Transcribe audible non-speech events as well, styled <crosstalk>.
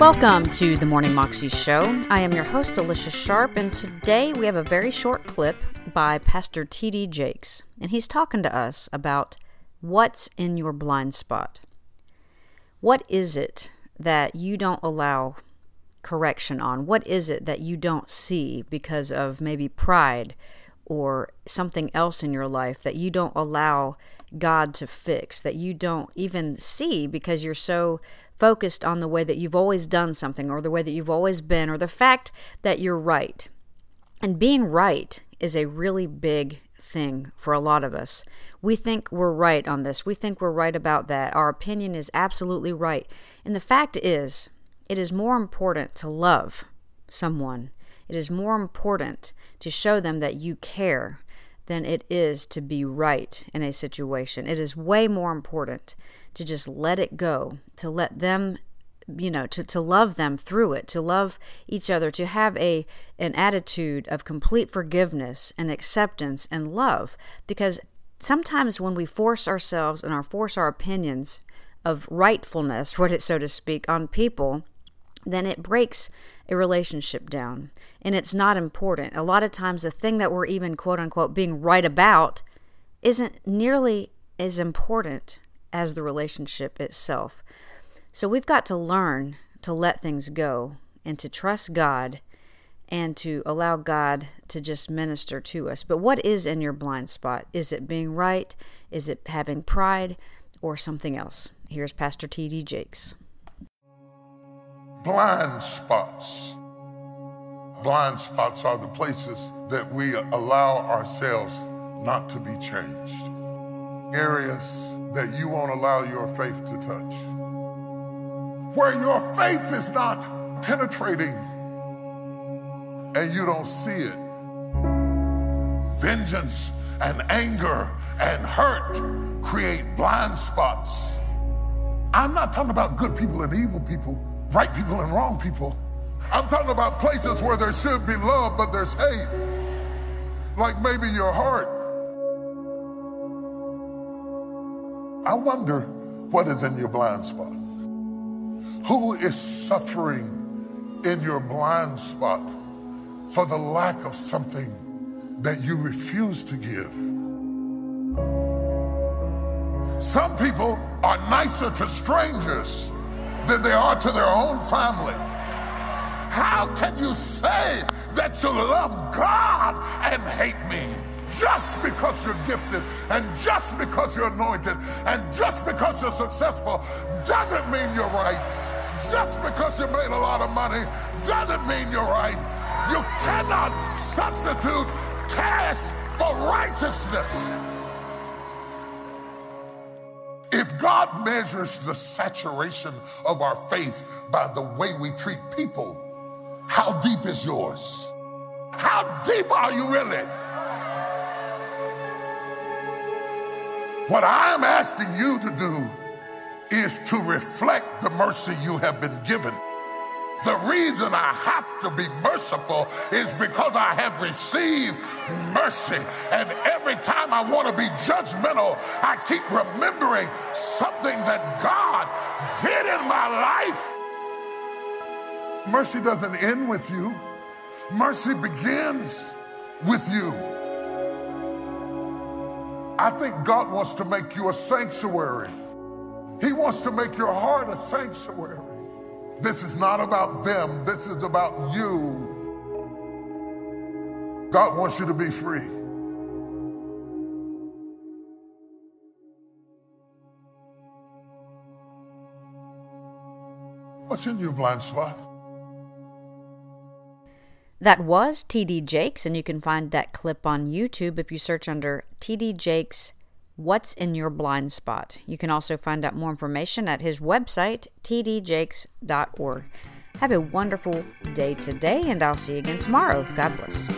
Welcome to the Morning Moxie Show. I am your host, Alicia Sharp, and today we have a very short clip by Pastor T.D. Jakes, and he's talking to us about what's in your blind spot. What is it that you don't allow correction on? What is it that you don't see because of maybe pride or something else in your life that you don't allow God to fix, that you don't even see because you're so focused on the way that you've always done something or the way that you've always been or the fact that you're right. And being right is a really big thing for a lot of us. We think we're right on this. We think we're right about that. Our opinion is absolutely right. And the fact is, it is more important to love someone. It is more important to show them that you care than it is to be right in a situation. It is way more important to just let it go, to let them you know to, to love them through it to love each other to have a an attitude of complete forgiveness and acceptance and love because sometimes when we force ourselves and our force our opinions of rightfulness <laughs> what it so to speak on people then it breaks a relationship down and it's not important. A lot of times, the thing that we're even quote unquote being right about isn't nearly as important as the relationship itself. So we've got to learn to let things go and to trust God and to allow God to just minister to us. But what is in your blind spot? Is it being right? Is it having pride or something else? Here's Pastor T.D. Jakes blind spots. Blind spots are the places that we allow ourselves not to be changed. Areas that you won't allow your faith to touch. Where your faith is not penetrating and you don't see it. Vengeance and anger and hurt create blind spots. I'm not talking about good people and evil people right people and wrong people. I'm talking about places where there should be love, but there's hate. Like maybe your heart. I wonder what is in your blind spot. Who is suffering in your blind spot for the lack of something that you refuse to give? Some people are nicer to strangers than they are to their own family. How can you say that you love God and hate me? Just because you're gifted and just because you're anointed and just because you're successful doesn't mean you're right. Just because you made a lot of money doesn't mean you're right. You cannot substitute cash for righteousness. If God measures the saturation of our faith by the way we treat people, how deep is yours? How deep are you really? What I'm asking you to do is to reflect the mercy you have been given. The reason I have to be merciful is because I have received mercy. And every time I want to be judgmental, I keep remembering something that God did in my life. Mercy doesn't end with you, mercy begins with you. I think God wants to make you a sanctuary. He wants to make your heart a sanctuary. This is not about them, this is about you. God wants you to be free. What's in your blind spot? That was TD Jakes, and you can find that clip on YouTube if you search under TD Jakes What's in Your Blind Spot. You can also find out more information at his website, tdjakes.org. Have a wonderful day today, and I'll see you again tomorrow. God bless.